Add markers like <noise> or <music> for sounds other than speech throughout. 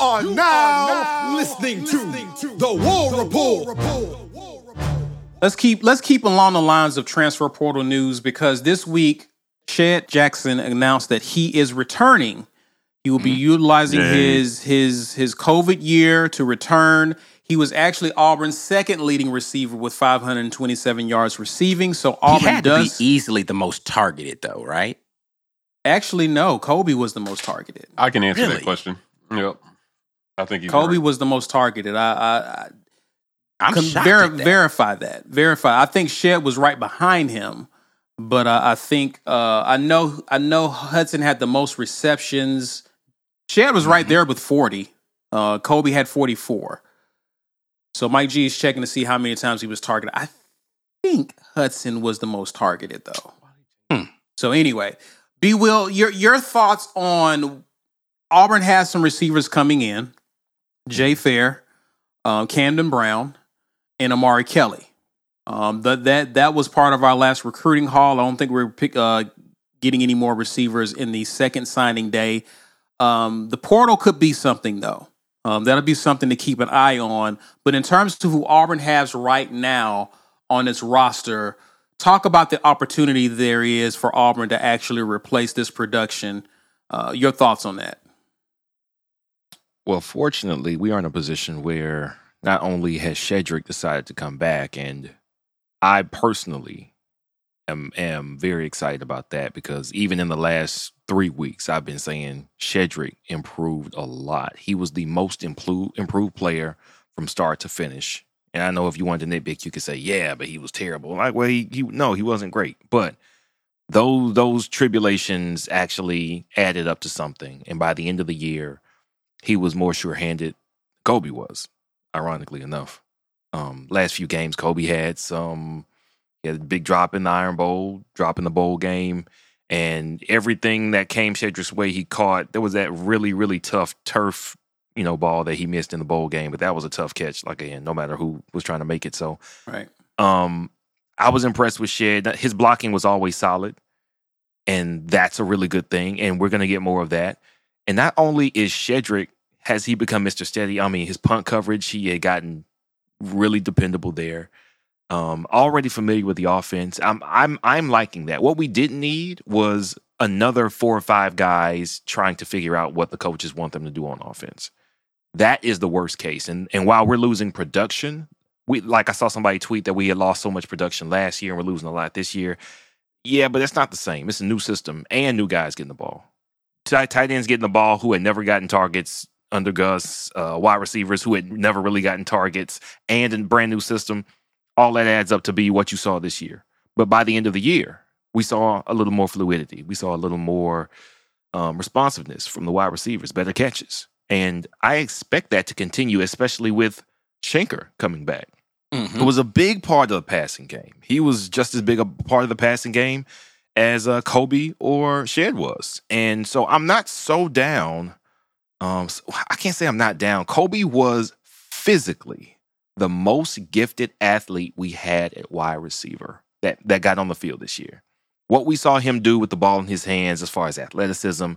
are now listening to the War Report. Let's keep let's keep along the lines of transfer portal news because this week Shed Jackson announced that he is returning. He will be mm. utilizing Yay. his his his COVID year to return. He was actually Auburn's second leading receiver with 527 yards receiving. So He Auburn had to does be easily the most targeted, though, right? actually no. Kobe was the most targeted. I can answer Really? that question. Yep. I think he's Kobe right. was the most targeted. I, I, I I'm Con- ver- that. verify that. Verify. I think Shed was right behind him, but uh, I think uh, I know I know Hudson had the most receptions. Shed was Mm-hmm. right there with forty. Uh, Kobe had forty four. So Mike G is checking to see how many times he was targeted. I think Hudson was the most targeted though. Hmm. So anyway, B Will, your your thoughts on Auburn has some receivers coming in. Jay Fair, uh, Camden Brown, and Omari Kelly. Um, that that that was part of our last recruiting haul. I don't think we're pick, uh, getting any more receivers in the second signing day. Um, the portal could be something though. Um, that'll be something to keep an eye on. But in terms of who Auburn has right now on its roster, talk about the opportunity there is for Auburn to actually replace this production. Uh, your thoughts on that? Well, fortunately, we are in a position where not only has Shedrick decided to come back, and I personally am am very excited about that because even in the last three weeks, I've been saying Shedrick improved a lot. He was the most improved improved player from start to finish. And I know if you wanted to nitpick, you could say, "Yeah, but he was terrible." Like, well, he, he no, he wasn't great, but those those tribulations actually added up to something. And by the end of the year, he was more sure handed. Kobe was, ironically enough. Um, last few games, Kobe had some. He had a big drop in the Iron Bowl, drop in the bowl game, and everything that came Shedrick's way, he caught. There was that really, really tough turf, you know, ball that he missed in the bowl game, but that was a tough catch. Like again, no matter who was trying to make it. So Right. um, I was impressed with Shed. His blocking was always solid, and that's a really good thing. And we're going to get more of that. And not only is Shedrick has he become Mr. Steady. I mean, his punt coverage he had gotten really dependable there. Um, already familiar with the offense. I'm I'm I'm liking that. What we didn't need was another four or five guys trying to figure out what the coaches want them to do on offense. That is the worst case. And and while we're losing production, we like I saw somebody tweet that we had lost so much production last year and we're losing a lot this year. Yeah, but that's not the same. It's a new system and new guys getting the ball. Tight, tight ends getting the ball who had never gotten targets under Gus, uh, wide receivers who had never really gotten targets, and a brand new system. All that adds up to be what you saw this year. But by the end of the year, we saw a little more fluidity. We saw a little more um, responsiveness from the wide receivers, better catches. And I expect that to continue, especially with Shenker coming back. Mhm. It was a big part of the passing game. He was just as big a part of the passing game as uh, Kobe or Shed was. And so I'm not so down. Um, I can't say I'm not down. Kobe was physically the most gifted athlete we had at wide receiver that, that got on the field this year. What we saw him do with the ball in his hands as far as athleticism,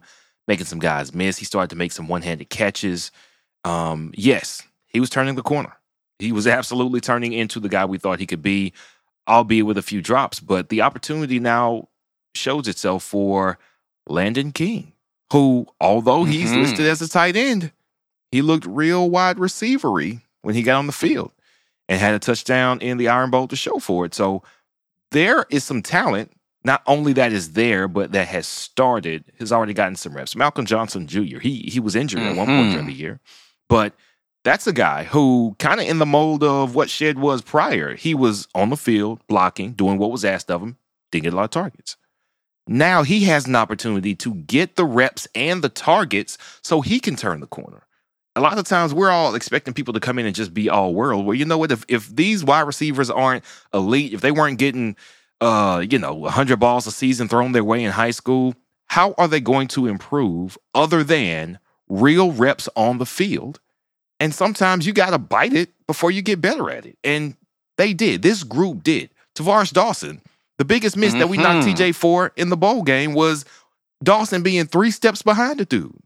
making some guys miss. He started to make some one-handed catches. Um, yes, he was turning the corner. He was absolutely turning into the guy we thought he could be, albeit with a few drops. But the opportunity now shows itself for Landon King, who, although he's Mhm. listed as a tight end, he looked real wide receivery when he got on the field and had a touchdown in the Iron Bowl to show for it. So there is some talent, not only that is there, but that has started, has already gotten some reps. Malcolm Johnson Jr., he he was injured at one point during the year, but that's a guy who kind of in the mold of what Shed was prior. He was on the field, blocking, doing what was asked of him, didn't get a lot of targets. Now he has an opportunity to get the reps and the targets so he can turn the corner. A lot of times we're all expecting people to come in and just be all world. Well, you know what? If if these wide receivers aren't elite, if they weren't getting uh, you know, 100 balls a season thrown their way in high school, how are they going to improve other than real reps on the field? And sometimes you got to bite it before you get better at it. And they did. This group did. Tavares Dawson, the biggest miss that we knocked Mhm. TJ for in the bowl game was Dawson being three steps behind the dude.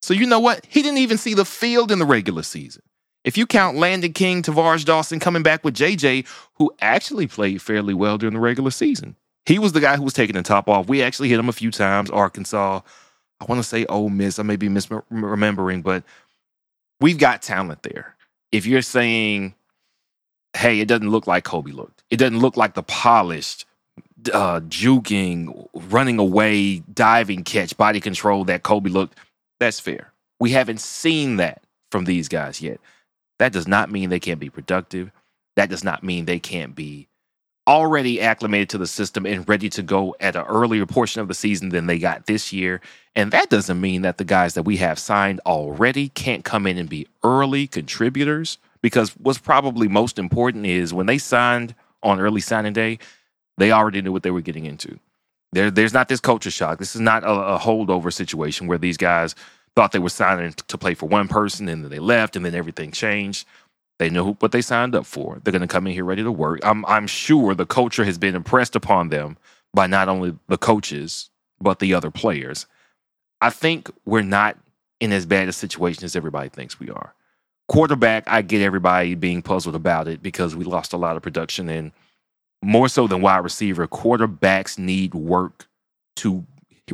So you know what? He didn't even see the field in the regular season. If you count Landon King, Tavares Dawson coming back with JJ, who actually played fairly well during the regular season. He was the guy who was taking the top off. We actually hit him a few times. Arkansas, I want to say Ole Miss. I may be misremembering, but we've got talent there. If you're saying, hey, it doesn't look like Kobe looked, it doesn't look like the polished, uh, juking, running away, diving catch, body control that Kobe looked, that's fair. We haven't seen that from these guys yet. That does not mean they can't be productive. That does not mean they can't be already acclimated to the system and ready to go at an earlier portion of the season than they got this year. And that doesn't mean that the guys that we have signed already can't come in and be early contributors. Because what's probably most important is when they signed on early signing day, they already knew what they were getting into. There, there's not this culture shock. This is not a, a holdover situation where these guys thought they were signing to play for one person and then they left and then everything changed. They know what they signed up for. They're going to come in here ready to work. I'm, I'm sure the culture has been impressed upon them by not only the coaches, but the other players. I think we're not in as bad a situation as everybody thinks we are. Quarterback, I get everybody being puzzled about it because we lost a lot of production and more so than wide receiver, quarterbacks need work to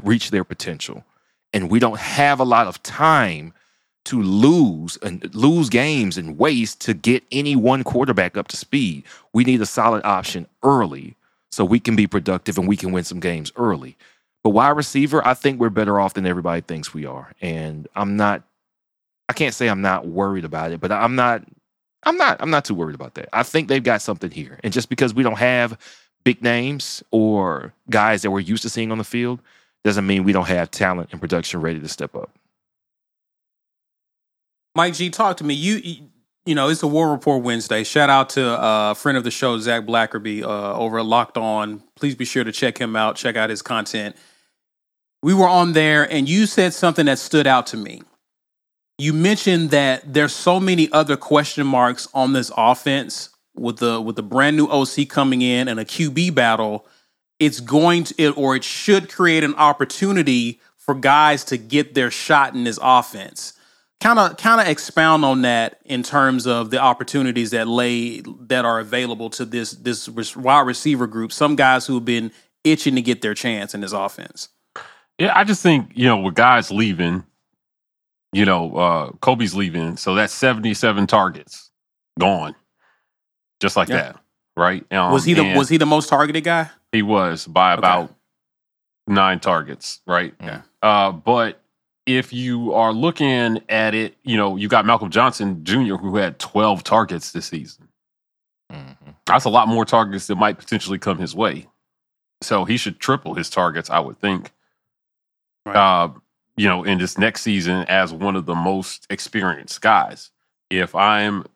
reach their potential. And we don't have a lot of time to lose and lose games and waste to get any one quarterback up to speed. We need a solid option early so we can be productive and we can win some games early. But wide receiver, I think we're better off than everybody thinks we are. And I'm not I can't say I'm not worried about it, but I'm not I'm not I'm not too worried about that. I think they've got something here. And just because we don't have big names or guys that we're used to seeing on the field doesn't mean we don't have talent and production ready to step up. Mike G, talk to me. You you know, it's a War Report Wednesday. Shout out to a uh, friend of the show, Zach Blackerby, uh, over at Locked On. Please be sure to check him out, check out his content. We were on there and you said something that stood out to me you mentioned that there's so many other question marks on this offense with the with the brand new OC coming in and a QB battle. It's going to it, or it should create an opportunity for guys to get their shot in this offense. Kind of kind of expound on that in terms of the opportunities that lay that are available to this this wide receiver group. Some guys who have been itching to get their chance in this offense. Yeah, I just think you know with guys leaving, you know, uh, Kobe's leaving, so that's 77 targets gone, just like yeah. that, right? Um, was he the was he the most targeted guy? He was by about okay. nine targets, right? Yeah. Uh, but if you are looking at it, you know, you got Malcolm Johnson Jr. who had 12 targets this season. Mm-hmm. That's a lot more targets that might potentially come his way. So he should triple his targets, I would think. Right. Uh, you know, in this next season as one of the most experienced guys. If I'm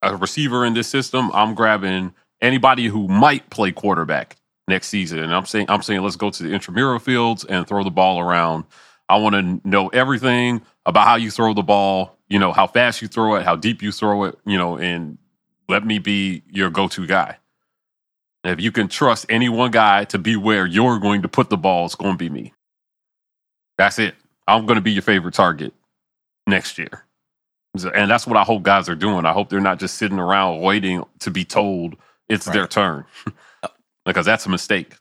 a receiver in this system, I'm grabbing anybody who might play quarterback next season. And I'm saying I'm saying let's go to the intramural fields and throw the ball around. I want to know everything about how you throw the ball, you know, how fast you throw it, how deep you throw it, you know, and let me be your go-to guy. if you can trust any one guy to be where you're going to put the ball, it's going to be me. That's it. I'm going to be your favorite target next year. And that's what I hope guys are doing. I hope they're not just sitting around waiting to be told it's right. their turn <laughs> because that's a mistake.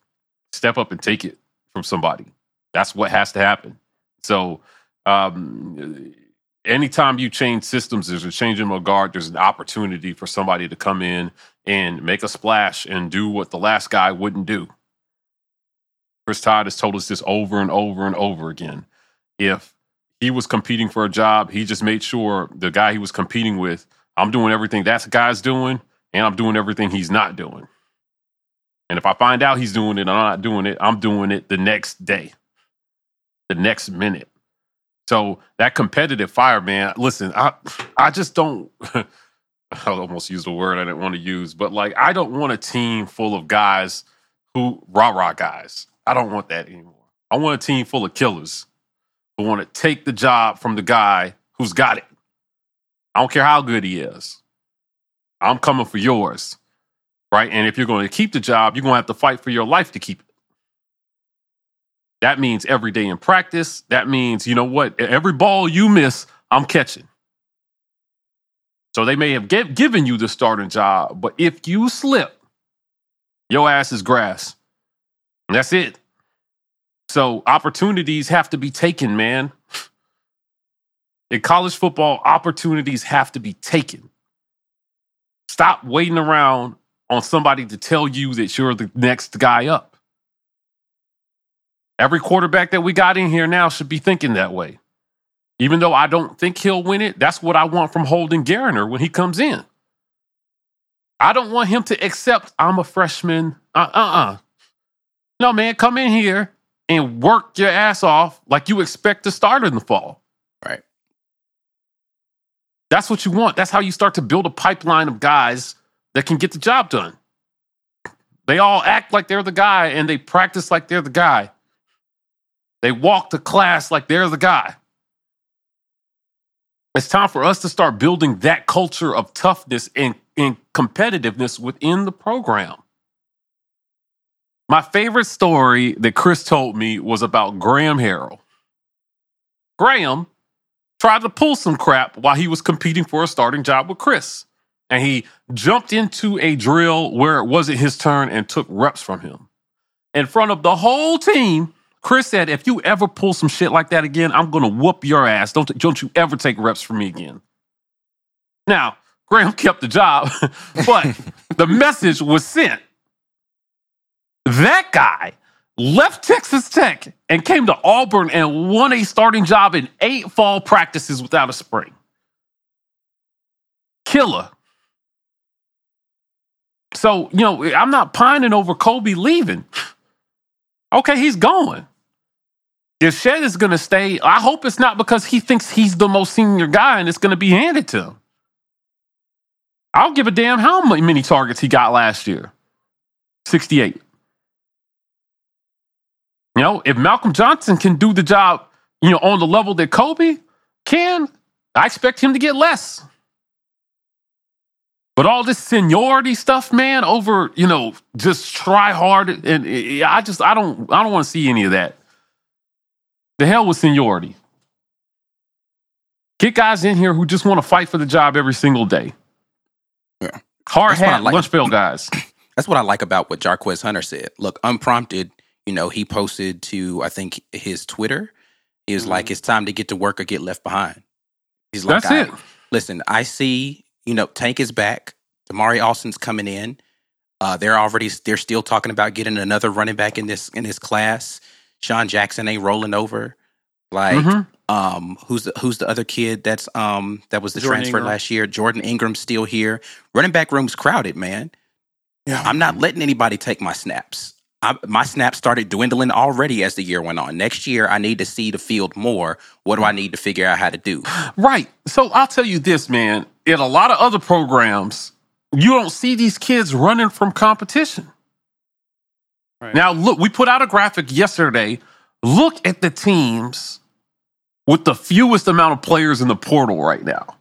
Step up and take it from somebody. That's what has to happen. So, um, anytime you change systems, there's a change in regard, there's an opportunity for somebody to come in and make a splash and do what the last guy wouldn't do. Chris Todd has told us this over and over and over again if he was competing for a job, he just made sure the guy he was competing with, I'm doing everything that guy's doing, and I'm doing everything he's not doing. And if I find out he's doing it and I'm not doing it, I'm doing it the next day, the next minute. So that competitive fire, man. Listen, I I just don't. <laughs> I almost used a word I didn't want to use, but like I don't want a team full of guys who rah rah guys. I don't want that anymore. I want a team full of killers who want to take the job from the guy who's got it. I don't care how good he is. I'm coming for yours. Right. And if you're going to keep the job, you're going to have to fight for your life to keep it. That means every day in practice. That means, you know what? Every ball you miss, I'm catching. So they may have get, given you the starting job, but if you slip, your ass is grass. And that's it. So opportunities have to be taken, man. In college football, opportunities have to be taken. Stop waiting around on somebody to tell you that you're the next guy up. Every quarterback that we got in here now should be thinking that way. Even though I don't think he'll win it, that's what I want from Holden Geriner when he comes in. I don't want him to accept I'm a freshman. Uh uh uh. No, man, come in here and work your ass off like you expect to start in the fall. Right. That's what you want. That's how you start to build a pipeline of guys that can get the job done. They all act like they're the guy and they practice like they're the guy. They walk to class like they're the guy. It's time for us to start building that culture of toughness and, and competitiveness within the program. My favorite story that Chris told me was about Graham Harrell. Graham tried to pull some crap while he was competing for a starting job with Chris. And he jumped into a drill where it wasn't his turn and took reps from him. In front of the whole team, Chris said, if you ever pull some shit like that again, I'm to whoop your ass. Don't, don't you ever take reps from me again. Now, Graham <laughs> kept the job, <laughs> but the message was sent. That guy left Texas Tech and came to Auburn and won a starting job in eight fall practices without a spring. Killer. So, you know, I'm not pining over Kobe leaving. Okay, he's going. If Shed is going to stay, I hope it's not because he thinks he's the most senior guy and it's going to be handed to him. I don't give a damn how many targets he got last year 68. You know, if Malcolm Johnson can do the job, you know, on the level that Kobe can, I expect him to get less. But all this seniority stuff, man, over, you know, just try hard and eh, eh, I just I don't I don't want to see any of that. The hell with seniority. Get guys in here who just want to fight for the job every single day. Yeah. Hard hat, like. lunch pail guys. <clears throat> That's what I like about what Jarquez Hunter said. Look, unprompted, you know, he posted to I think his Twitter. He was like, "It's time to get to work or get left behind." He's like, That's I- it. Listen, I see. You know, Tank is back. Damari Alston's coming in. Uh, they're already they're still talking about getting another running back in this in this class. Sean Jackson ain't rolling over. Like, Mhm. um, who's the who's the other kid that's um that was the Jordan transfer Ingram. last year? Jordan Ingram's still here. Running back room's crowded, man. Yeah. I'm not letting anybody take my snaps. I, my snaps started dwindling already as the year went on. Next year, I need to see the field more. What do I need to figure out how to do? Right. So I'll tell you this, man. In a lot of other programs, you don't see these kids running from competition. Right. Now, look, we put out a graphic yesterday. Look at the teams with the fewest amount of players in the portal right now.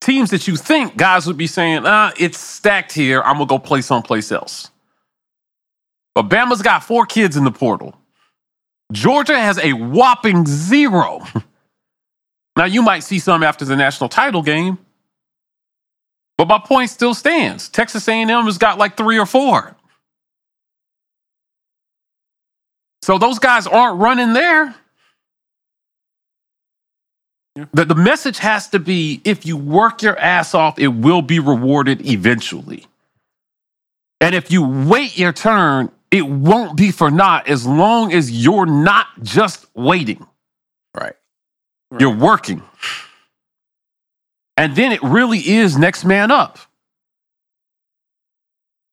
Teams that you think guys would be saying, uh, it's stacked here. I'm going to go play someplace else. But Bama's got four kids in the portal. Georgia has a whopping zero. <laughs> Now you might see some after the national title game, but my point still stands. Texas A&M has got like three or four. So those guys aren't running there. The, the message has to be if you work your ass off, it will be rewarded eventually. And if you wait your turn, it won't be for naught as long as you're not just waiting. Right. You're working. And then it really is next man up.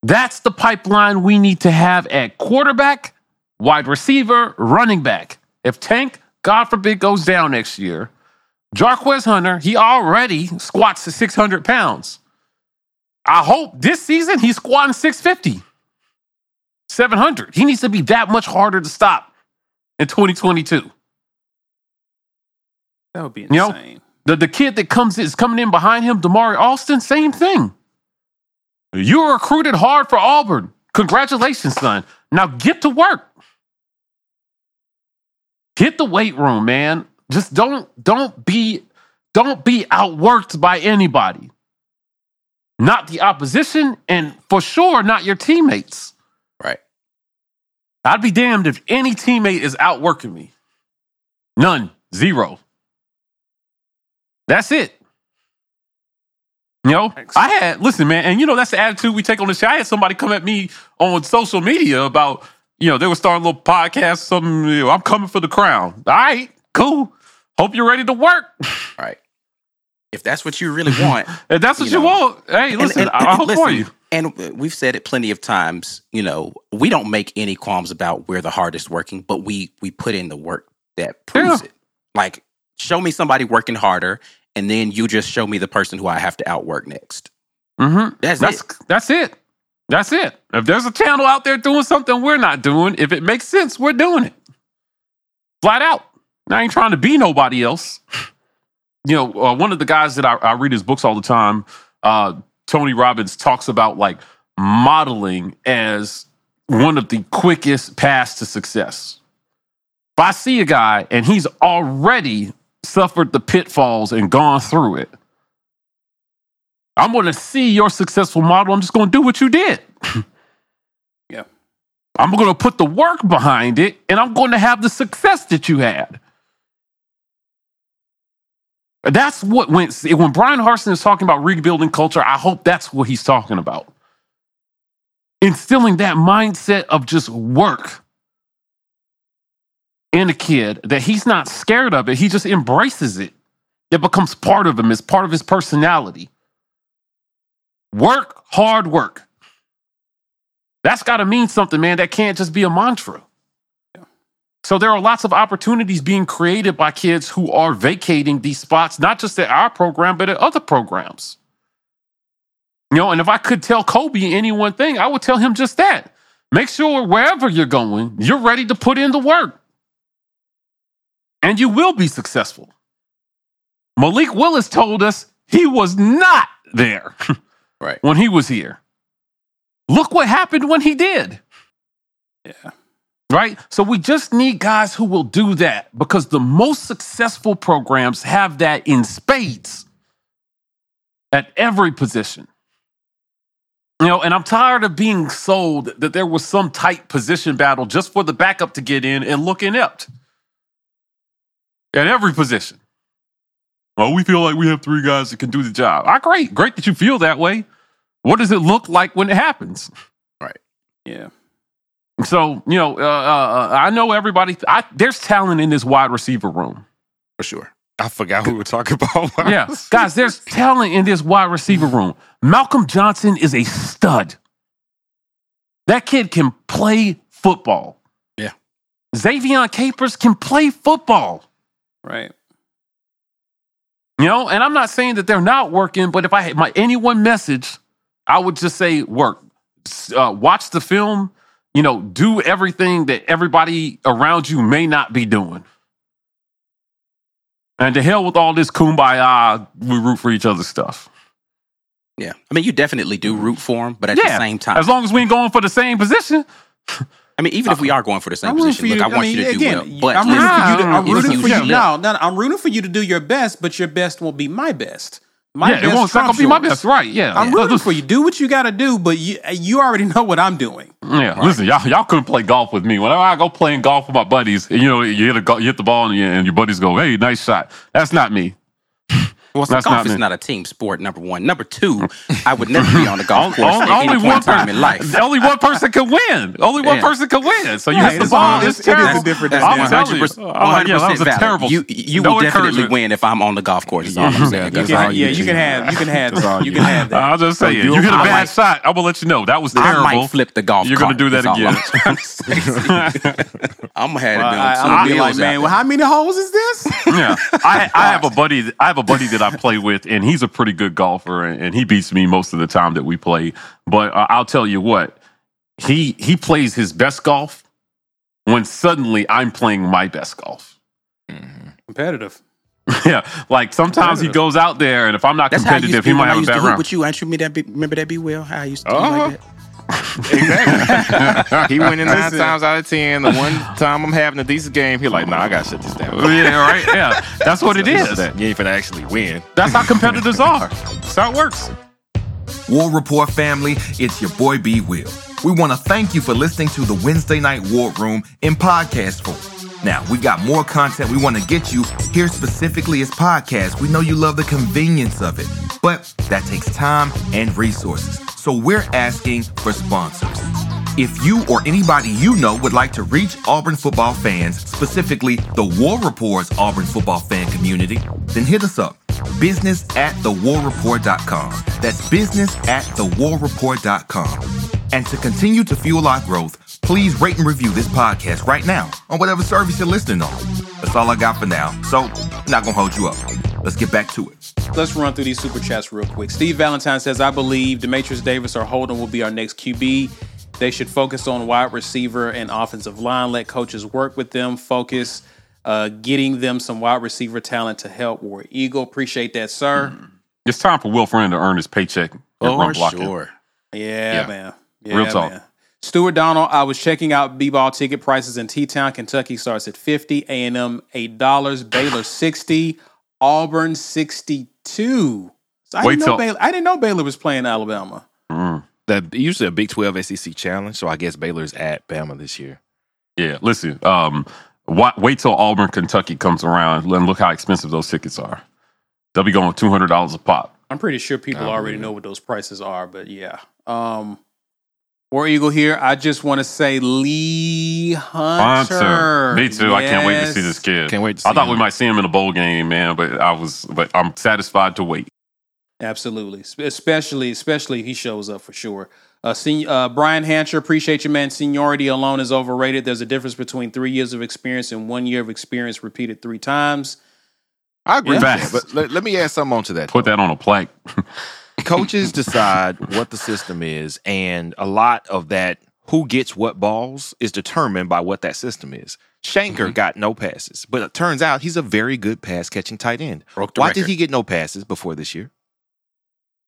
That's the pipeline we need to have at quarterback, wide receiver, running back. If Tank, God forbid, goes down next year, Jarquez Hunter, he already squats to 600 pounds. I hope this season he's squatting 650, 700. He needs to be that much harder to stop in 2022. That would be know, insane. The the kid that comes is coming in behind him, Damari Alston, same thing. You were recruited hard for Auburn. Congratulations, son. Now get to work. Hit the weight room, man. Just don't don't be don't be outworked by anybody. Not the opposition, and for sure not your teammates. I'd be damned if any teammate is outworking me. None. Zero. That's it. You know, I had listen, man, and you know that's the attitude we take on the show. I had somebody come at me on social media about, you know, they were starting a little podcast, something. You know, I'm coming for the crown. All right, cool. Hope you're ready to work. <laughs> Right. If that's what you really <laughs> want, If that's what You you, want, hey, listen, and- I, I hope for you. And we've said it plenty of times. You know, we don't make any qualms about we're the hardest working, but we we put in the work that proves Yeah. it. Like, show me somebody working harder, and then you just show me the person who I have to outwork next. Mm-hmm. That's, That's it. that's it. That's it. If there's a channel out there doing something we're not doing, if it makes sense, we're doing it. Flat out. I ain't trying to be nobody else. <laughs> You know, uh, one of the guys that I, I read his books all the time, uh, Tony Robbins, talks about like modeling as one of the quickest paths to success. If I see a guy and he's already suffered the pitfalls and gone through it, I'm going to see your successful model. I'm just going to do what you did. Yeah. I'm going to put the work behind it and I'm going to have the success that you had. That's what when when Bryan Harsin is talking about rebuilding culture, I hope that's what he's talking about. Instilling that mindset of just work in a kid that he's not scared of it, he just embraces it. It becomes part of him, it's part of his personality. Work, hard work. That's got to mean something, man. That can't just be a mantra. So there are lots of opportunities being created by kids who are vacating these spots, not just at our program, but at other programs. You know, and if I could tell Kobe any one thing, I would tell him just that. Make sure wherever you're going, you're ready to put in the work. And you will be successful. Malik Willis told us he was not there Right. <laughs> when he was here. Look what happened when he did. Yeah. Right? So we just need guys who will do that because the most successful programs have that in spades at every position. You know, and I'm tired of being sold that there was some tight position battle just for the backup to get in and look inept at every position. Well, we feel like we have three guys that can do the job. Ah, great. Great that you feel that way. What does it look like when it happens? Right. Yeah. So, you know, uh, uh, I know everybody, I, there's talent in this wide receiver room. For sure. I forgot who we were talking about. <laughs> Yeah. Guys, there's talent in this wide receiver room. Malcolm Johnson is a stud. That kid can play football. Yeah. Xavier Capers can play football. Right. You know, and I'm not saying that they're not working, but if I had my any one message, I would just say work. Uh, watch the film, you know, do everything that everybody around you may not be doing. And to hell with all this kumbaya, we root for each other's stuff. Yeah. I mean, you definitely do root for him, but at Yeah, the same time, As long as we ain't going for the same position. I mean, even if we uh, are going for the same I'm position, for you. look, I to- want mean, you to do well. But I'm rooting for you. To, I'm rooting for you. No, no, I'm rooting for you to do your best, but your best won't be my best. My yeah, it won't it's not gonna be my best, right? Yeah, I'm Yeah. rooting for you. Do what you got to do, but you you already know what I'm doing. Yeah, listen, y'all, y'all couldn't play golf with me. Whenever I go playing golf with my buddies, you know, you hit, a, you hit the ball and, you, and your buddies go, "Hey, nice shot." That's not me. Well, so That's golf not is not a team sport. Number one. Number two, I would never be on the golf <laughs> course Only, at any point one in time person, in life. only one person can win. Only one Yeah. person can win. So you Right, hit the it's ball. all- It's, it's- it is a terrible. different That's I'm dynamic. telling you. 100%, Oh, yeah, that was a valid. terrible. You, you no will definitely encouragement. win if I'm on the golf course. Is all I'm saying. You That's can, all yeah, do. you can have you can have That's all that. you You can have that. I'll just say it. you- You hit a I bad might- shot. I'm gonna let you know that was I terrible. might flip the golf. You're gonna cart, do that is all again. I'm, trying to say. Gonna have Well, it I, doing I'm two be like, man, well, how many holes is this? yeah, <laughs> I, I have a buddy. I have a buddy that I play with, and he's a pretty good golfer, and, and he beats me most of the time that we play. But uh, I'll tell you what, he he plays his best golf when suddenly I'm playing my best golf. Competitive. <laughs> yeah, like sometimes he goes out there, and if I'm not That's how I used competitive, he when might I have a used to bad round. with you. Aren't you me that? Be, remember that? Be well. How I used to do Uh-huh. like that. Exactly. he went in nine Listen. times out of ten. The one time I'm having a decent game, he like, nah, I gotta shut this down. yeah, right. Yeah, that's what it is. You ain't finna actually win. That's how competitors are. That's how it works. War Report family, it's your boy B Will. We want to thank you for listening to the Wednesday Night War Room in podcast form. Now, we got more content we want to get you here specifically as podcast. We know you love the convenience of it, but that takes time and resources. So we're asking for sponsors. If you or anybody you know would like to reach Auburn football fans, specifically the War Report's Auburn football fan community, then hit us up. Business at thewarreport.com. That's business at thewarreport.com. And to continue to fuel our growth, please rate and review this podcast right now on whatever service you're listening on. That's all I got for now. So, not gonna hold you up. Let's get back to it. Let's run through these super chats real quick. Steve Valentine says, I believe Dematrius Davis or Holden will be our next QB. They should focus on wide receiver and offensive line. Let coaches work with them. Focus uh, getting them some wide receiver talent to help War Eagle. Appreciate that, sir. It's time for Will Friend to earn his paycheck. at run For sure. Yeah, Yeah. man. Yeah, Real talk. man. Stuart Donald, I was checking out B-ball ticket prices in T-Town. Kentucky starts at 50, A&M $8, Baylor 60, Auburn 62. So I, Wait didn't know till- Baylor, I didn't know Baylor was playing Alabama. Mm. The usually a Big 12 SEC challenge, so I guess Baylor's at Bama this year. Yeah, listen. Um, wa- wait till Auburn, Kentucky comes around and look how expensive those tickets are. They'll be going two hundred dollars a pop. I'm pretty sure people already know what those prices are, but yeah. Um, War Eagle here. I just want to say Lee Hunter. Hunter. Me too. I can't wait to see this kid. Can't wait to see I thought him. we might see him in a bowl game, man, but I was, but I'm satisfied to wait. Absolutely, especially especially if he shows up for sure. Uh, sen- uh, Brian Hancher, appreciate you, man. Seniority alone is overrated. There's a difference between three years of experience and one year of experience repeated three times. I agree, with that, but let, let me add something onto that. Put that on a plaque. <laughs> coaches decide what the system is, and a lot of that who gets what balls is determined by what that system is. Shenker mm-hmm. got no passes, but it turns out he's a very good pass catching tight end. Broke the Why record did he get no passes before this year?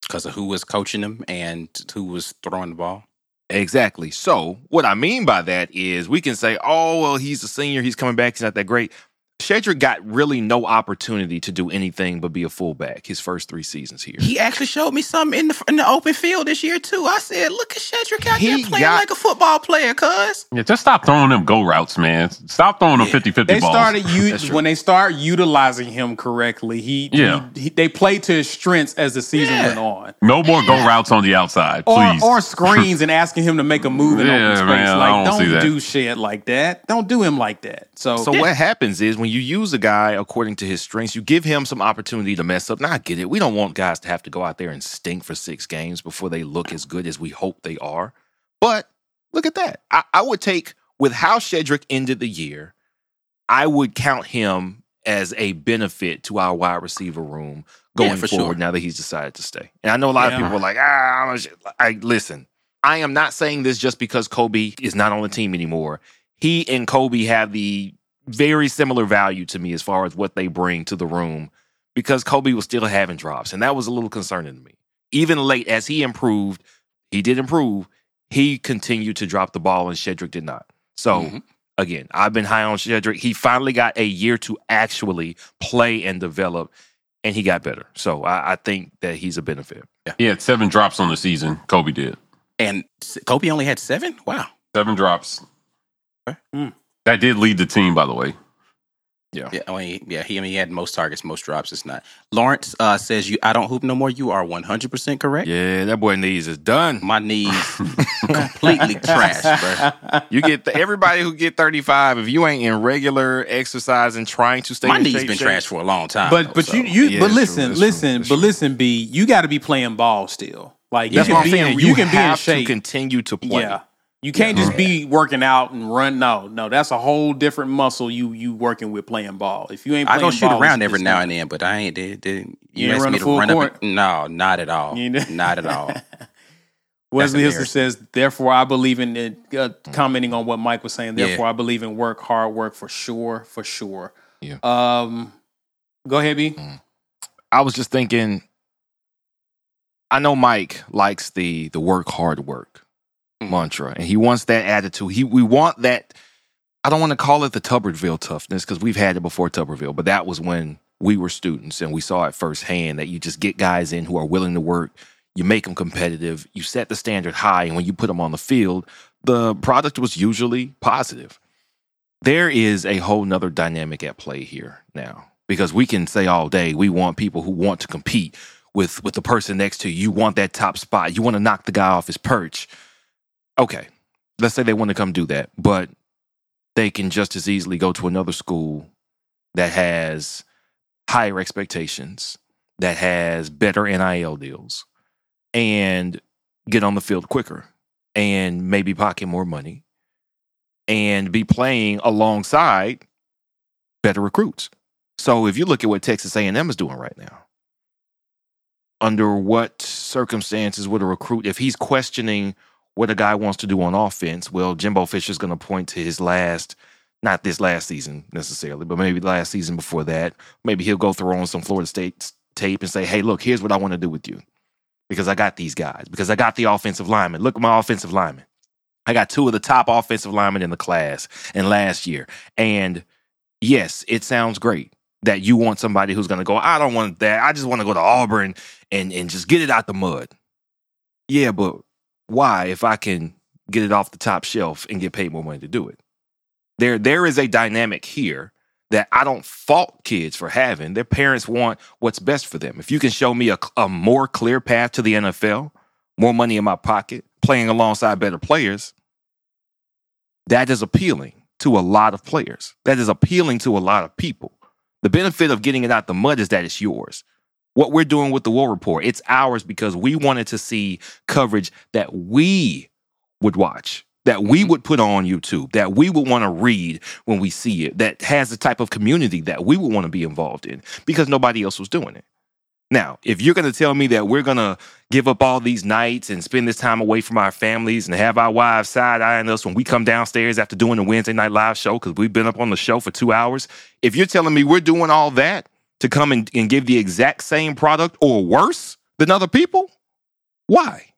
because of who was coaching him and who was throwing the ball. Exactly. So, what I mean by that is we can say, oh, well, he's a senior, he's coming back, he's not that great. Shedrick got really no opportunity to do anything but be a fullback his first three seasons here. He actually showed me something in the in the open field this year too. I said, "Look at Shedrick out He here playing got- like a football player, cuz." Yeah, just stop throwing them go routes, man. Stop throwing them 50 50 They balls. started <laughs> That's you when they start utilizing him correctly. He, Yeah. he, he- they played to his strengths as the season Yeah. went on. no more go routes on the outside, Or, please. or <laughs> screens and asking him to make a move in Yeah, open space. man, I like, don't see don't that. do shit like that. Don't do him like that. So, So what happens is when you use a guy according to his strengths, you give him some opportunity to mess up. Now I get it. We don't want guys to have to go out there and stink for six games before they look as good as we hope they are. But look at that. I, I would take with how Shedrick ended the year, I would count him as a benefit to our wide receiver room going Yeah, for forward sure. now that he's decided to stay. And I know a lot Yeah. of people are like, ah, I'm a sh-" I listen. I am not saying this just because Kobe is not on the team anymore. He and Kobe have the very similar value to me as far as what they bring to the room because Kobe was still having drops. And that was a little concerning to me. Even late as he improved, he did improve, he continued to drop the ball and Shedrick did not. So Mhm. again, I've been high on Shedrick. He finally got a year to actually play and develop, and he got better. So I, I think that he's a benefit. Yeah. he had seven drops on the season. Kobe did. And S- Kobe only had seven. Wow. Seven drops. Hmm. That did lead the team, by the way. Yeah, I mean, yeah, he, I mean, he had most targets, most drops. It's not. Lawrence uh, says, "You, I don't hoop no more." You are one hundred percent correct. Yeah, that boy knees is done. My knees <laughs> completely trashed, bro. You get the, everybody who get 35, if you ain't in regular exercise and trying to stay My in knees shape, been shape, trashed for a long time. but though, but so. you you Yeah, but it's true, listen true, listen but true. listen B you got to be playing ball still like That's you what can I'm be saying. in, You, you can be in have to shape continue to play. yeah you can't just be working out and run no no that's a whole different muscle you you working with playing ball if you ain't I go shoot ball, around every now and then, but I ain't did. did You you ain't run me the to run court? up? and- No, not at all. Not at all. <laughs> Wesley Hister says, therefore, I believe in it, uh, commenting on what Mike was saying. Yeah. Therefore, I believe in work, hard work for sure, for sure. Yeah. Um, go ahead, B. I was just thinking, I know Mike likes the the work hard work. Mantra, and he wants that attitude. He we want that. I don't want to call it the Tuberville toughness because we've had it before Tuberville, but that was when we were students and we saw it firsthand that you just get guys in who are willing to work. You make them competitive. You set the standard high, and when you put them on the field, the product was usually positive. There is a whole nother dynamic at play here now because we can say all day we want people who want to compete with with the person next to you. You want that top spot. You want to knock the guy off his perch. Okay, let's say they want to come do that, but they can just as easily go to another school that has higher expectations, that has better NIL deals, and get on the field quicker and maybe pocket more money and be playing alongside better recruits. So if you look at what Texas A&M is doing right now, under what circumstances would a recruit, if he's questioning what a guy wants to do on offense, well, Jimbo Fisher's going to point to his last, not this last season necessarily, but maybe last season before that. Maybe he'll go throw on some Florida State tape and say, hey, look, here's what I want to do with you because I got these guys, because I got the offensive lineman. Look at my offensive lineman. I got two of the top offensive linemen in the class and last year. And yes, it sounds great that you want somebody who's going to go, I don't want that. I just want to go to Auburn and, and just get it out the mud. Yeah, but why if I can get it off the top shelf and get paid more money to do it? There, there is a dynamic here that I don't fault kids for having. Their parents want what's best for them. If you can show me a, a more clear path to the NFL, more money in my pocket, playing alongside better players, that is appealing to a lot of players. That is appealing to a lot of people. The benefit of getting it out the mud is that it's yours. What we're doing with the War Report, it's ours because we wanted to see coverage that we would watch, that we mm-hmm. would put on YouTube, that we would want to read when we see it, that has the type of community that we would want to be involved in because nobody else was doing it. Now, if you're going to tell me that we're going to give up all these nights and spend this time away from our families and have our wives side eyeing us when we come downstairs after doing the Wednesday night live show because we've been up on the show for two hours, if you're telling me we're doing all that to come and, and give the exact same product or worse than other people, why?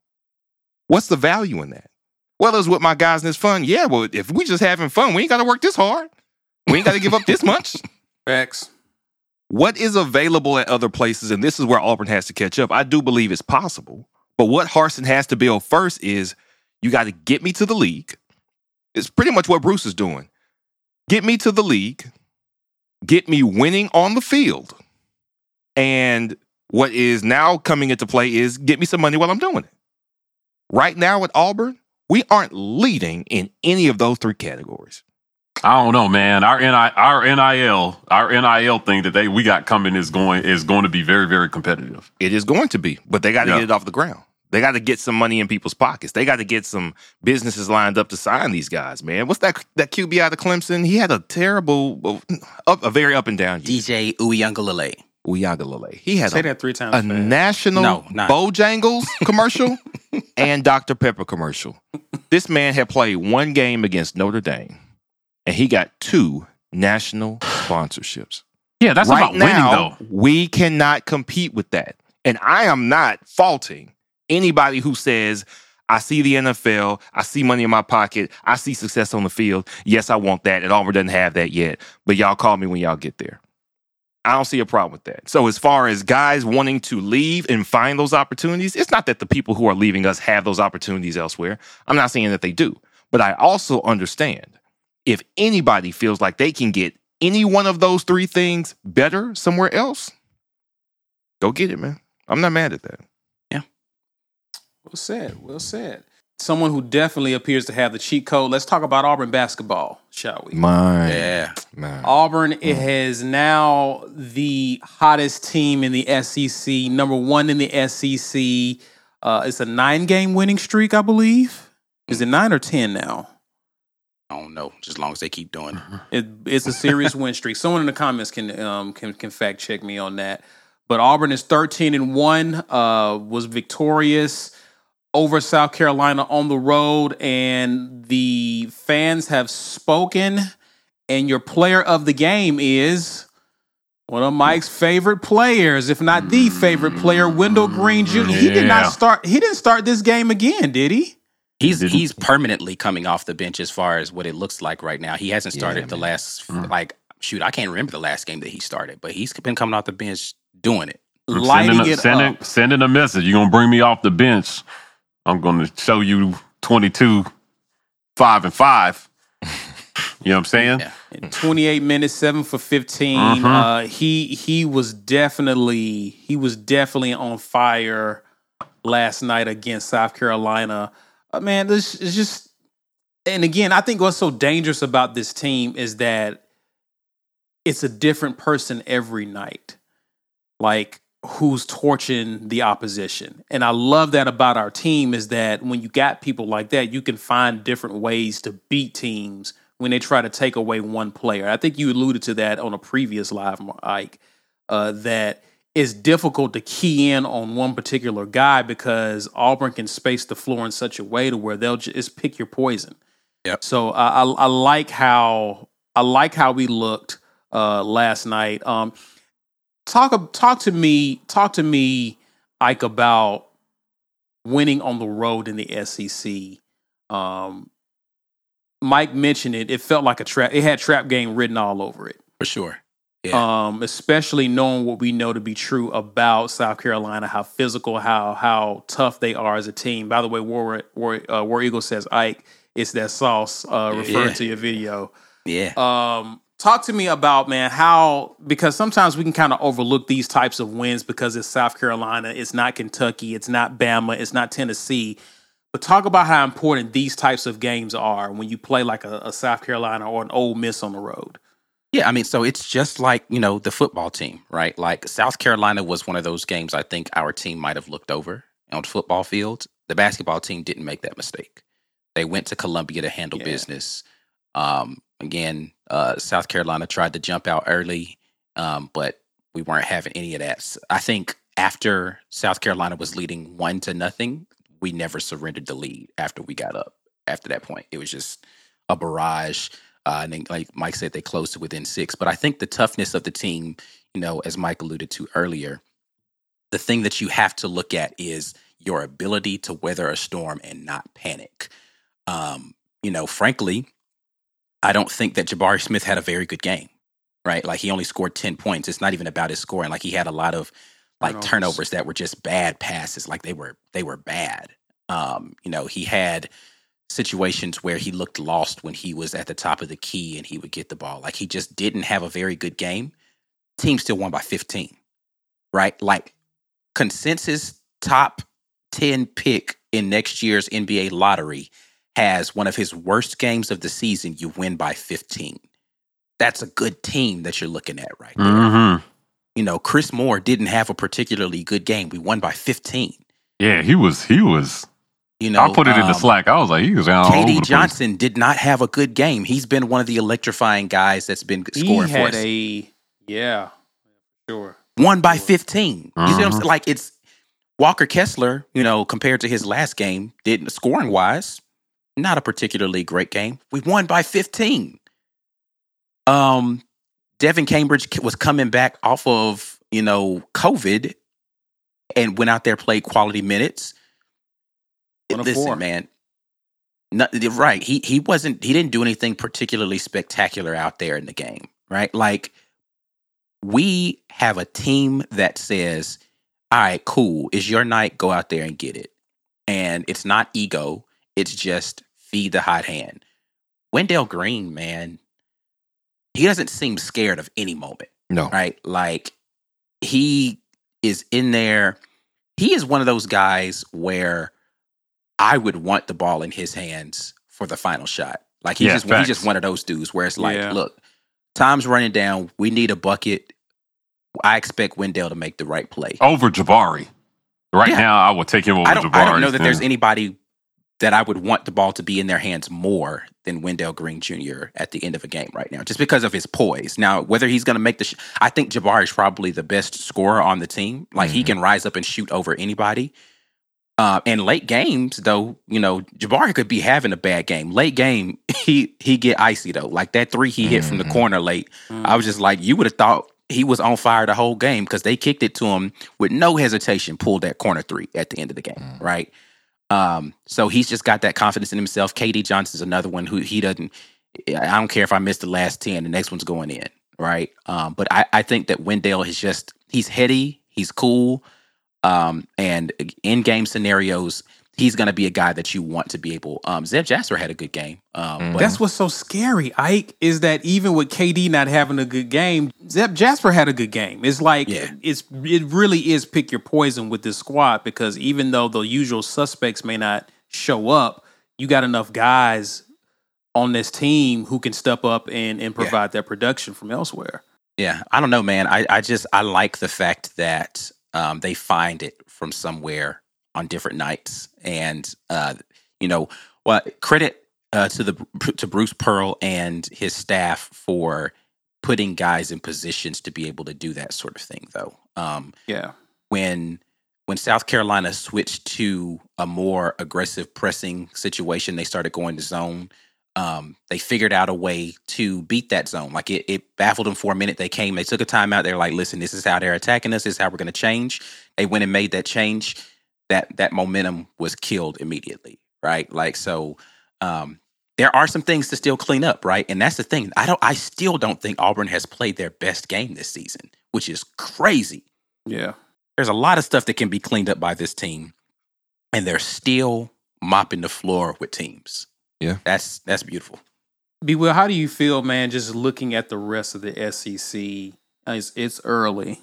What's the value in that? Well, it's with my guys and it's fun. Yeah, well, if we just having fun, we ain't got to work this hard. We ain't got to give up this much. <laughs> Facts. What is available at other places, and this is where Auburn has to catch up. I do believe it's possible, but what Harsin has to build first is you got to get me to the league. It's pretty much what Bruce is doing. Get me to the league, get me winning on the field, and what is now coming into play is get me some money while I'm doing it. Right now at Auburn, we aren't leading in any of those three categories. I don't know, man. Our NI, our NIL, our NIL thing that they we got coming is going is going to be very, very competitive. It is going to be, but they got to Yeah. get it off the ground. They got to get some money in people's pockets. They got to get some businesses lined up to sign these guys, man. What's that that QB out of Clemson? He had a terrible, uh, up, a very up and down year. DJ Uyangalele. Uiagalelei. He had Say a, that three times. a fast. national No, not- Bojangles <laughs> commercial <laughs> and Dr. Pepper commercial. This man had played one game against Notre Dame, and he got two national sponsorships Yeah, that's right about now, winning though. we cannot compete with that. And I am not faulting anybody who says, I see the NFL, I see money in my pocket, I see success on the field. Yes, I want that. And Auburn doesn't have that yet. But y'all call me when y'all get there. I don't see a problem with that. So, as far as guys wanting to leave and find those opportunities, it's not that the people who are leaving us have those opportunities elsewhere. I'm not saying that they do. But I also understand if anybody feels like they can get any one of those three things better somewhere else, go get it, man. I'm not mad at that. Well said. Well said. Someone who definitely appears to have the cheat code. Let's talk about Auburn basketball, shall we? Mine. Yeah. Man. Auburn it has now the hottest team in the SEC, number one in the SEC. Uh, it's a nine game winning streak, I believe. Is it nine or ten now? I don't know. Just as long as they keep doing it. <laughs> It, it's a serious win streak. Someone in the comments can um, can can fact check me on that. But Auburn is thirteen and one. Uh, was victorious over South Carolina on the road, and the fans have spoken. And your player of the game is one of Mike's favorite players, if not the favorite player, Wendell Green Jr. He did not start. He didn't start this game again, did he? He's Didn't- he's permanently coming off the bench as far as what it looks like right now. He hasn't Yeah, started the man. last Mm. like shoot. I can't remember the last game that he started, but he's been coming off the bench doing it. I'm Lighting sending, a, it sending, up. sending a message. You're gonna bring me off the bench. I'm gonna show you 22, five and five. <laughs> You know what I'm saying? Yeah. 28 minutes, seven for 15. Mhm. Uh, he he was definitely he was definitely on fire last night against South Carolina. Uh, man, this is just and again, I think what's so dangerous about this team is that it's a different person every night. Like who's torching the opposition. And I love that about our team is that when you got people like that, you can find different ways to beat teams when they try to take away one player. I think you alluded to that on a previous live, Ike, uh, that it's difficult to key in on one particular guy because Auburn can space the floor in such a way to where they'll just pick your poison. Yep. So I, I, I like how I like how we looked uh, last night. Um, talk talk to me talk to me, Ike, about winning on the road in the SEC. Um, Mike mentioned it. It felt like a trap. It had trap game written all over it. For sure. Yeah. Um, especially knowing what we know to be true about South Carolina, how physical, how how tough they are as a team. By the way, War War, uh, War Eagle says Ike, it's that sauce uh, referring Yeah. to your video. yeah. Um, talk to me about man how because sometimes we can kind of overlook these types of wins because it's South Carolina, it's not Kentucky, it's not Bama, it's not Tennessee. But talk about how important these types of games are when you play like a, a South Carolina or an Ole Miss on the road. Yeah, I mean, so it's just like, you know, the football team, right? Like South Carolina was one of those games I think our team might have looked over on the football field. The basketball team didn't make that mistake. They went to Columbia to handle Yeah. business. Um, again, uh, South Carolina tried to jump out early, um, but we weren't having any of that. I think after South Carolina was leading one to nothing, we never surrendered the lead after we got up. After that point, it was just a barrage. Uh, and then, like Mike said, they closed to within six. But I think the toughness of the team, you know, as Mike alluded to earlier, the thing that you have to look at is your ability to weather a storm and not panic. Um, you know, frankly, I don't think that Jabari Smith had a very good game, right? Like he only scored 10 points. It's not even about his scoring. Like he had a lot of like Turnovers. turnovers that were just bad passes. Like they were they were bad. Um, you know, he had situations where he looked lost when he was at the top of the key and he would get the ball. Like he just didn't have a very good game. Team still won by 15. Right? Like consensus top 10 pick in next year's NBA lottery has one of his worst games of the season, you win by 15. That's a good team that you're looking at right there. Mm-hmm. You know, Chris Moore didn't have a particularly good game. We won by 15. Yeah, he was. He was. You know, I put it in the um, Slack. I was like, he was all over the KD place. Johnson did not have a good game. He's been one of the electrifying guys that's been He scoring for had us. a yeah, sure. One by 15. You see what I'm Mhm. saying? Like it's Walker Kessler, you know, compared to his last game, didn't scoring wise, not a particularly great game. We won by 15. Um, Devan Cambridge was coming back off of, you know, COVID and went out there, played quality minutes. One Listen, four. man. No, right. He he wasn't he didn't do anything particularly spectacular out there in the game, right? Like we have a team that says, "All right, cool. It's your night. Go out there and get it." And it's not ego. It's just feed the hot hand. Wendell Green, man, he doesn't seem scared of any moment No. right? Like he is in there. He is one of those guys where I would want the ball in his hands for the final shot. Like he's Yeah, just he's just one of those dudes where it's like, Yeah. look, time's running down. We need a bucket. I expect Wendell to make the right play. over Jabari. Right Yeah. now, I would take him over I don't. Jabari. I don't know that there's anybody that I would want the ball to be in their hands more than Wendell Green Jr. at the end of a game right now, just because of his poise. Now, whether he's going to make the, sh- I think Jabari is probably the best scorer on the team. Like he Mhm. can rise up and shoot over anybody. Uh, in late games, though, you know Jabari could be having a bad game. Late game, <laughs> he he get icy though. Like that three he hit from the Mhm. corner late. I was just like, you would have thought he was on fire the whole game because they kicked it to him with no hesitation, pulled that corner three at the end of the game, right? Um, so he's just got that confidence in himself. KD Johnson's another one who he doesn't. I don't care if I miss the last ten, the next one's going in, right? Um, but I, I think that Wendell is just he's heady, he's cool, um, and in game scenarios, he's going to be a guy that you want to be able. Um, Zep Jasper had a good game. Um, but That's what's so scary, Ike, is that even with KD not having a good game, Zep Jasper had a good game. It's like Yeah. it's it really is pick your poison with this squad because even though the usual suspects may not show up, you got enough guys on this team who can step up and, and provide that production from elsewhere. Yeah, I don't know, man. I, I just I like the fact that um, they find it from somewhere on different nights, and uh, you know, well, credit uh, to the to Bruce Pearl and his staff for putting guys in positions to be able to do that sort of thing. Though, um, Yeah. when when South Carolina switched to a more aggressive pressing situation, they started going to zone. Um, they figured out a way to beat that zone. Like it, it baffled them for a minute. They came, they took a timeout. They're like, "Listen, this is how they're attacking us. This is how we're going to change." They went and made that change. That that momentum was killed immediately, right? Like so. Um, there are some things to still clean up, right? And that's the thing. I don't. I still don't think Auburn has played their best game this season, which is crazy Yeah. there's a lot of stuff that can be cleaned up by this team, and they're still mopping the floor with teams. Yeah. that's that's beautiful. B. Will, how do you feel, man? Just looking at the rest of the SEC, it's, it's early,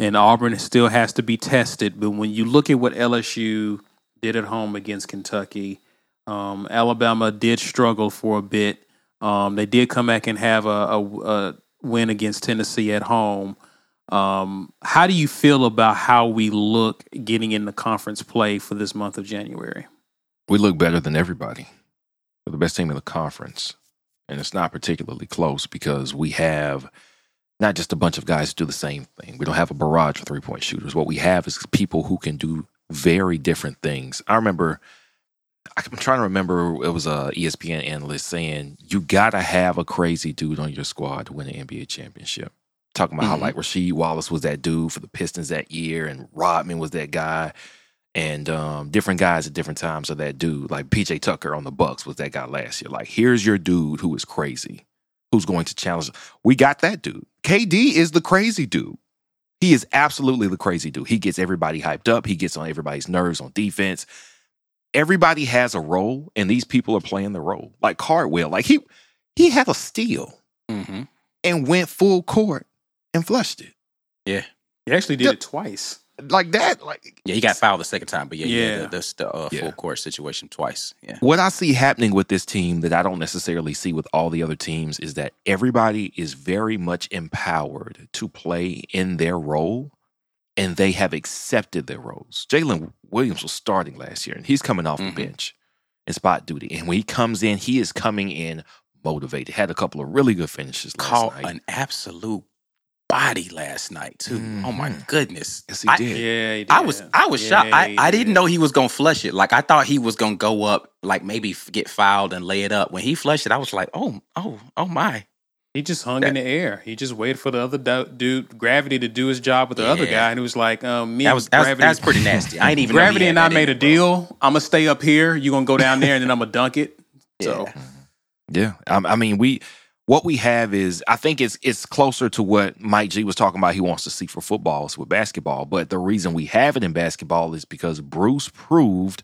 and Auburn still has to be tested. But when you look at what LSU did at home against Kentucky, um, Alabama did struggle for a bit. Um, they did come back and have a, a, a win against Tennessee at home. Um, how do you feel about how we look getting in the conference play for this month of January? we look better than everybody. We're the best team in the conference. And it's not particularly close because we have not just a bunch of guys do the same thing. We don't have a barrage of three point shooters. What we have is people who can do very different things. I remember, I'm trying to remember, it was a ESPN analyst saying, you got to have a crazy dude on your squad to win an NBA championship. Talking about Mhm. how like Rasheed Wallace was that dude for the Pistons that year and Rodman was that guy and um, different guys at different times are that dude. Like PJ Tucker on the Bucks was that guy last year. Like, here's your dude who is crazy, who's going to challenge. We got that dude. KD is the crazy dude. He is absolutely the crazy dude. He gets everybody hyped up. He gets on everybody's nerves on defense. Everybody has a role, and these people are playing the role. Like Cardwell, like he he had a steal Mm-hmm. and went full court and flushed it Yeah, He actually did Yeah. it twice. Like that. Like Yeah, he got fouled the second time, but yeah, yeah, Yeah. the, the, the uh, Yeah. full court situation twice. Yeah, What I see happening with this team that I don't necessarily see with all the other teams is that everybody is very much empowered to play in their role and they have accepted their roles. Jaylin Williams was starting last year and he's coming off Mhm. the bench in spot duty. And when he comes in, he is coming in motivated. Had a couple of really good finishes last caught night. an absolute body last night too. Oh my Mhm. goodness! Yes, he I, did. Yeah, he did. I was I was shocked. I, I did. didn't know he was gonna flush it. Like I thought he was gonna go up, like maybe get fouled and lay it up. When he flushed it, I was like, oh oh oh my. He just hung in the air. He just waited for the other du- dude, Gravity, to do his job with the other guy, and it was like, um, me That was that was, Gravity. that was pretty nasty. I ain't even Gravity had and I made a him, bro. deal. I'm gonna stay up here. You gonna go down there, and then I'm gonna dunk it. <laughs> So Yeah. Yeah, I, I mean, we what we have is I think it's it's closer to what Mike G was talking about. He wants to see for football is with basketball, but the reason we have it in basketball is because Bruce proved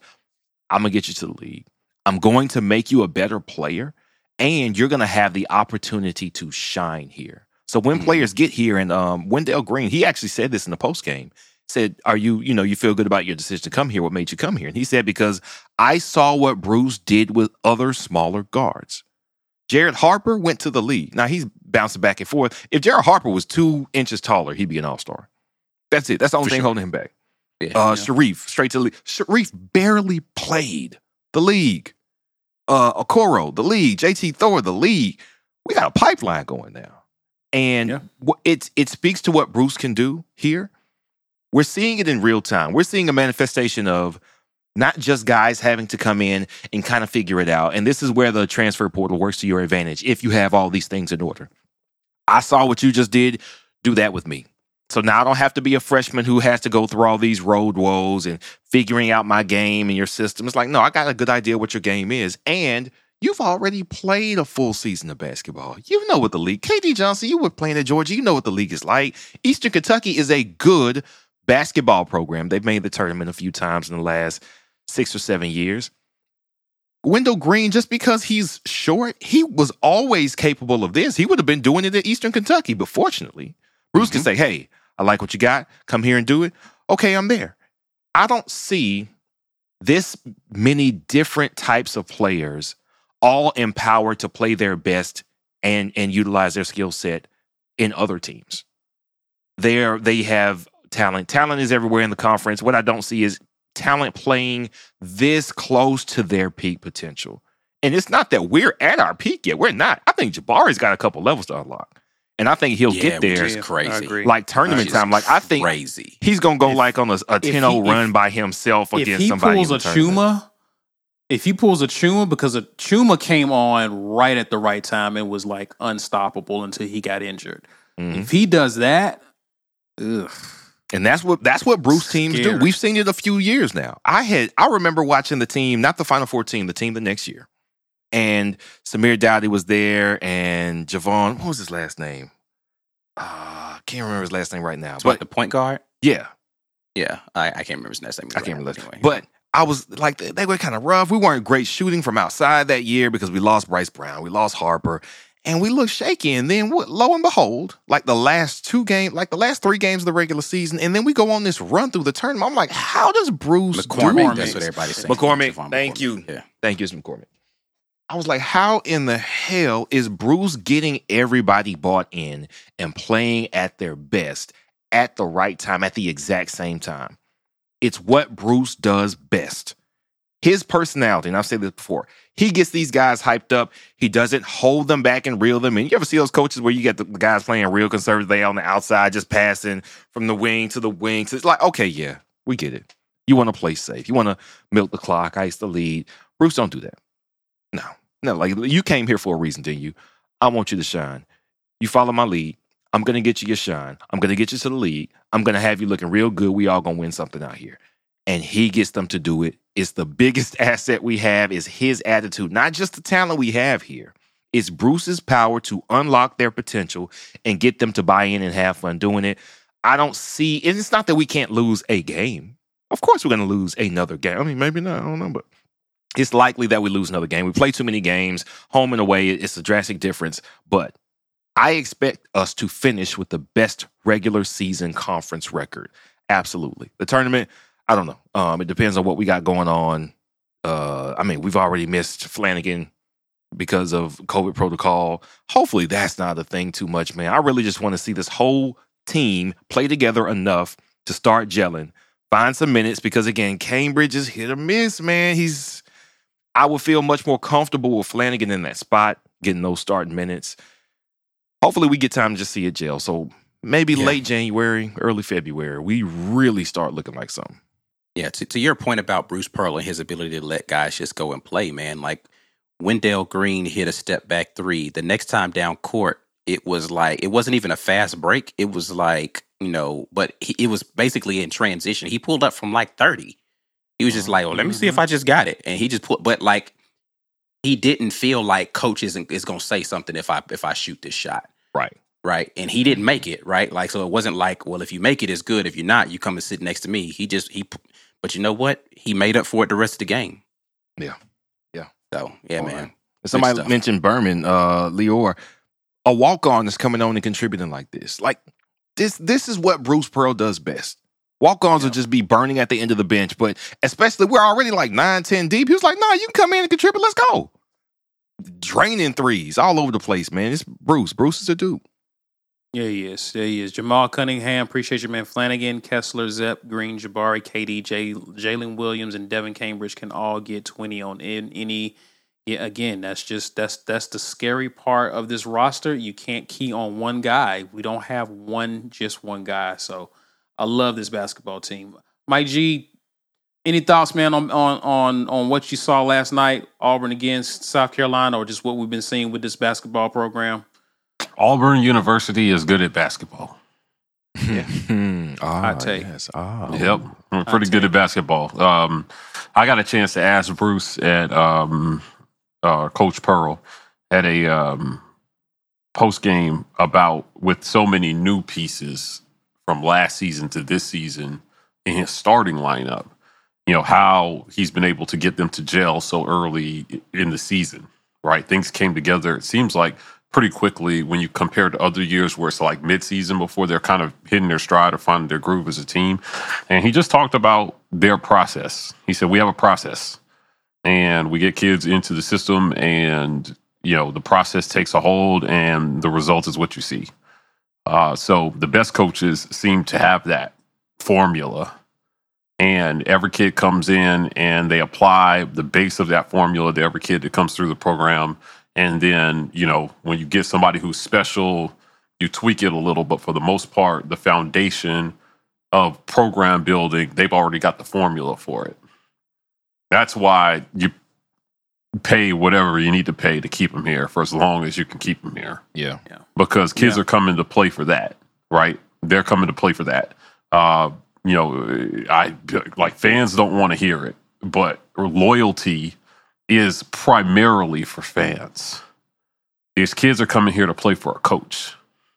I'm gonna get you to the league. I'm going to make you a better player, and you're gonna have the opportunity to shine here. So when Mhm. players get here, and um, Wendell Green, he actually said this in the post game. Said, "Are you, you know, you feel good about your decision to come here? What made you come here?" And he said, "Because I saw what Bruce did with other smaller guards." Jared Harper went to the league. Now he's bouncing back and forth. If Jared Harper was two inches taller, he'd be an all star. That's it. That's the only For thing sure. holding him back. Yeah. Uh, Yeah. Sharife, straight to the league. Sharife barely played the league. Uh, Okoro, the league. JT Thor, the league. We got a pipeline going now. And Yeah. it, it speaks to what Bruce can do here. We're seeing it in real time. We're seeing a manifestation of not just guys having to come in and kind of figure it out. And this is where the transfer portal works to your advantage if you have all these things in order. I saw what you just did. Do that with me. So now I don't have to be a freshman who has to go through all these road woes and figuring out my game and your system. It's like, no, I got a good idea what your game is. And you've already played a full season of basketball. You know what the league, KD Johnson, you were playing at Georgia. You know what the league is like. Eastern Kentucky is a good basketball program. They've made the tournament a few times in the last six or seven years. Wendell Green, just because he's short, he was always capable of this. He would have been doing it at Eastern Kentucky, but fortunately, Bruce can mm-hmm. say, hey, I like what you got. Come here and do it. Okay, I'm there. I don't see this many different types of players all empowered to play their best and and utilize their skill set in other teams. They're they have talent. Talent is everywhere in the conference. What I don't see is talent playing this close to their peak potential. And it's not that we're at our peak yet. We're not. I think Jabari's got a couple levels to unlock. And I think he'll Yeah, get which there is crazy. Like tournament time. Like I think crazy. he's gonna go If- like on a, a 10 0 he- run if- by himself against if against he somebody. pulls in a the tournament. Chuma, if he pulls a Chuma, because a Chuma came on right at the right time and was like unstoppable until he got injured. Mhm. If he does that, ugh. And that's what that's what Bruce teams do. We've seen it a few years now. I had I remember watching the team, not the Final Four team, the team the next year. And Samir Doughty was there and J'Von, what was his last name? Uh, can't remember his last name right now. But But the point guard, yeah, yeah, I, I can't remember his last name. I can't remember. Anyway. But I was like, they were kind of rough. We weren't great shooting from outside that year because we lost Bryce Brown, we lost Harper, and we looked shaky. And then, what, lo and behold, like the last two games, like the last three games of the regular season, and then we go on this run through the tournament. I'm like, how does Bruce McCormick, do that's what everybody's saying. McCormick, J'Von thank you. Yeah. Thank you, Mr. McCormick. I was like, how in the hell is Bruce getting everybody bought in and playing at their best at the right time, at the exact same time? It's what Bruce does best. His personality, and I've said this before, he gets these guys hyped up. He doesn't hold them back and reel them in. You ever see those coaches where you get the guys playing real conservative, they on the outside, just passing from the wing to the wing? So it's like, okay, yeah, we get it. You want to play safe. You want to milk the clock, ice the lead. Bruce, don't do that. No, no. Like you came here for a reason, didn't you? I want you to shine. You follow my lead. I'm gonna get you your shine. I'm gonna get you to the lead. I'm gonna have you looking real good. We all gonna win something out here. And he gets them to do it. It's the biggest <laughs> asset we have is his attitude, not just the talent we have here. It's Bruce's power to unlock their potential and get them to buy in and have fun doing it. I don't see, it's not that we can't lose a game. Of course, we're going to lose another game. I mean, maybe not. I don't know, but it's likely that we lose another game. We play too many games, home and away. It's a drastic difference. But I expect us to finish with the best regular season conference record. Absolutely. The tournament, I don't know. Um, it depends on what we got going on. Uh, I mean, we've already missed Flanigan because of COVID protocol. Hopefully, that's not a thing too much, man. I really just want to see this whole team play together enough to start gelling, find some minutes because again, Cambridge is hit or miss, man. He's I would feel much more comfortable with Flanigan in that spot, getting those starting minutes. Hopefully, we get time to just see it gel. So maybe Yeah. late January, early February, we really start looking like something. Yeah, to, to your point about Bruce Pearl and his ability to let guys just go and play, man, like Wendell Green hit a step back three. The next time down court, it was like, it wasn't even a fast break. It was like, you know, but he, it was basically in transition. He pulled up from like 30. He was just mm-hmm. like, well, let me see if mm-hmm. I just got it. And he just put, but like, he didn't feel like coach isn't is gonna say something if I if I shoot this shot Right. right? And he didn't make it, right? Like, so it wasn't like, well, if you make it, it's good. If you're not, you come and sit next to me. He just he, but you know what? He made up for it the rest of the game. Yeah. Yeah. So yeah, All man. right. Somebody mentioned Berman, uh, Lior. A walk on is coming on and contributing like this. Like this, this is what Bruce Pearl does best. Walk ons will just be burning at the end of the bench, but especially we're already like nine, 10 deep. He was like, nah, you can come in and contribute. Let's go. Draining threes all over the place, man. It's Bruce. Bruce is a dude. Yeah, he is. Yeah, he is. Jamal Cunningham, appreciate your man. Flanigan, Kessler, Zep, Green, Jabari, KD, J, Jaylin Williams, and Devan Cambridge can all get twenty on in any. Yeah, again, that's just that's that's the scary part of this roster. You can't key on one guy. We don't have one just one guy. So I love this basketball team. Mike G, any thoughts, man, on on on on what you saw last night, Auburn against South Carolina, or just what we've been seeing with this basketball program? Auburn University is good at basketball. Hmm. <laughs> Ah, take. yes. Ah. Yep, I'm pretty good at basketball. Um, I got a chance to ask Bruce at um, uh, Coach Pearl at a um, post game about with so many new pieces from last season to this season in his starting lineup. You know how he's been able to get them to gel so early in the season, right? Things came together. It seems like pretty quickly when you compare to other years where it's like mid-season before they're kind of hitting their stride or finding their groove as a team. And he just talked about their process. He said, "We have a process, and we get kids into the system, and you know the process takes a hold, and the result is what you see." Uh, so the best coaches seem to have that formula. And every kid comes in and they apply the base of that formula to every kid that comes through the program and then, you know, when you get somebody who's special, you tweak it a little, but for the most part, the foundation of program building, they've already got the formula for it. That's why you pay whatever you need to pay to keep them here for as long as you can keep them here Yeah. because kids Yeah. are coming to play for that, right? They're coming to play for that. Uh, you know, I like fans don't want to hear it, but loyalty is primarily for fans. These kids are coming here to play for a coach.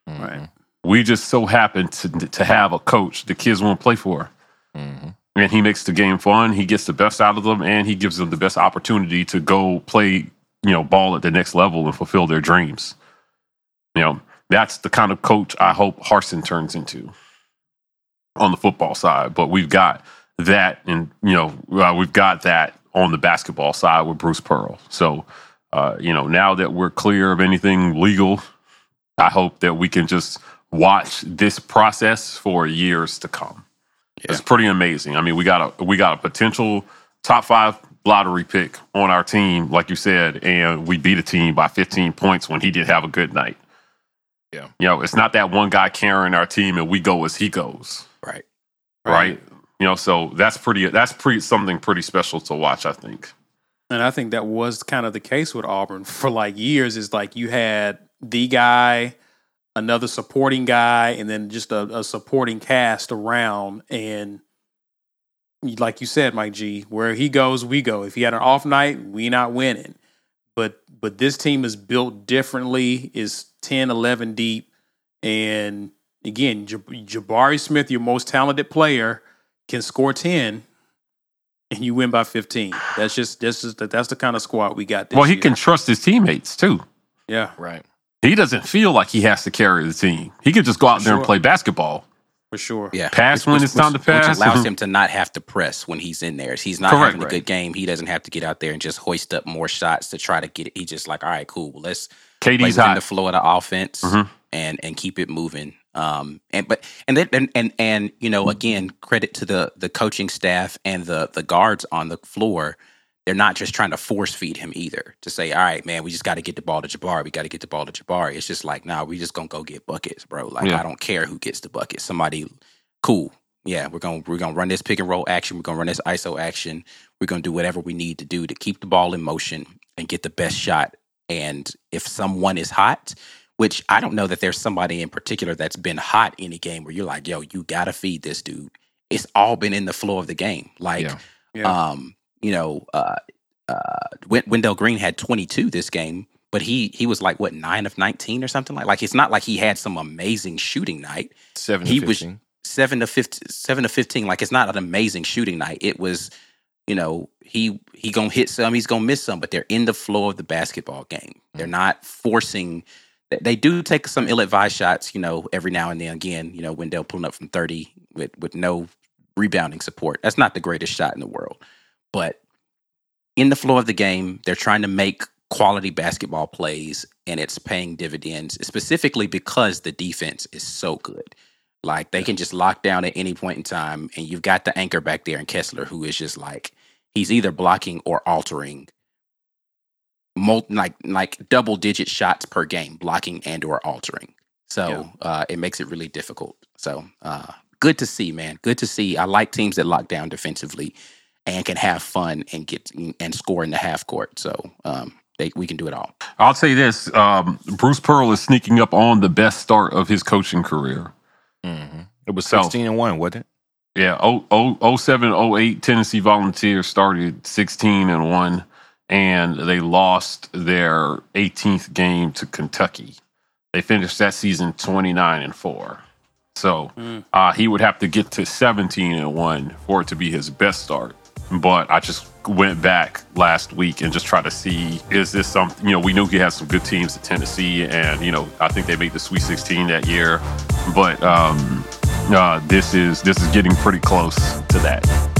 Right. We just so happen to to have a coach the kids want to play for. hmm And he makes the game fun. He gets the best out of them, and he gives them the best opportunity to go play, you know, ball at the next level and fulfill their dreams. You know, that's the kind of coach I hope Harsin turns into on the football side. But we've got that, and you know, uh, we've got that on the basketball side with Bruce Pearl. So, uh, you know, now that we're clear of anything legal, I hope that we can just watch this process for years to come. It's pretty amazing. I mean, we got a we got a potential top five lottery pick on our team, like you said, and we beat a team by 15 points when he did have a good night. Yeah. You know, it's not that one guy carrying our team and we go as he goes, Right. right? You know, so that's pretty that's pretty something pretty special to watch, I think. And I think that was kind of the case with Auburn <laughs> for like years. Is like you had the guy, another supporting guy, and then just a, a supporting cast around. And like you said, Mike G, where he goes, we go. If he had an off night, we not winning. But but this team is built differently. Is 10, 11 deep, and again, Jabari Smith, your most talented player, can score ten and you win by 15. That's just that's just that's the kind of squad we got this well, he year. can trust his teammates too. yeah, Right. He doesn't feel like he has to carry the team. He can just go out there and play basketball. for sure. Yeah. Pass when it's time to pass. Which allows <laughs> him to not have to press when he's in there. If he's not Correct, having a right. good game, he doesn't have to get out there and just hoist up more shots to try to get it. He's just like, all right, cool. Well, let's play KD's within hot. the flow of the offense Mhm. and and keep it moving. Um and but and then and, and and you know again credit to the the coaching staff and the the guards on the floor. They're not just trying to force feed him either to say, all right, man, we just got to get the ball to Jabari. We got to get the ball to Jabari. It's just like, nah, we just gonna go get buckets, bro. Like Yeah. I don't care who gets the bucket. Somebody cool. Yeah, we're gonna we're gonna run this pick and roll action. We're gonna run this ISO action. We're gonna do whatever we need to do to keep the ball in motion and get the best shot. And if someone is hot, which I don't know that there's somebody in particular that's been hot in a game where you're like, yo, you gotta feed this dude. It's all been in the flow of the game. Like, Yeah. Yeah. um, you know, uh, uh, Wen- Wendell Green had 22 this game, but he he was like what nine of 19 or something like. Like it's not like he had some amazing shooting night Seven He to was- seven to 15, seven to 15 like it's not an amazing shooting night it was you know he he gonna hit some he's gonna miss some but they're in the flow of the basketball game they're not forcing they- do take some ill-advised shots you know every now and then again you know wendell pulling up from 30 with with no rebounding support. That's not the greatest shot in the world. But in the flow of the game they're trying to make quality basketball plays and it's paying dividends specifically because the defense is so good. Like they can just lock down at any point in time, and you've got the anchor back there in Kessler, who is just like he's either blocking or altering, mul- like like double digit shots per game, blocking and or altering. So uh, it makes it really difficult. So uh, good to see, man. Good to see. I like teams that lock down defensively and can have fun and get and score in the half court. So um, they, we can do it all. I'll say this: um, Bruce Pearl is sneaking up on the best start of his coaching career. Mhm. It was So- 16 and 1, wasn't it? Yeah, oh, oh, 07, 08, Tennessee Volunteers started 16 and 1, and they lost their 18th game to Kentucky. They finished that season 29 and 4. So uh, he would have to get to 17 and 1 for it to be his best start. But I just went back last week and just tried to see is this something, you know, we knew he had some good teams at Tennessee, and, you know, I think they made the Sweet 16 that year. But, um, uh, this is this is getting pretty close to that.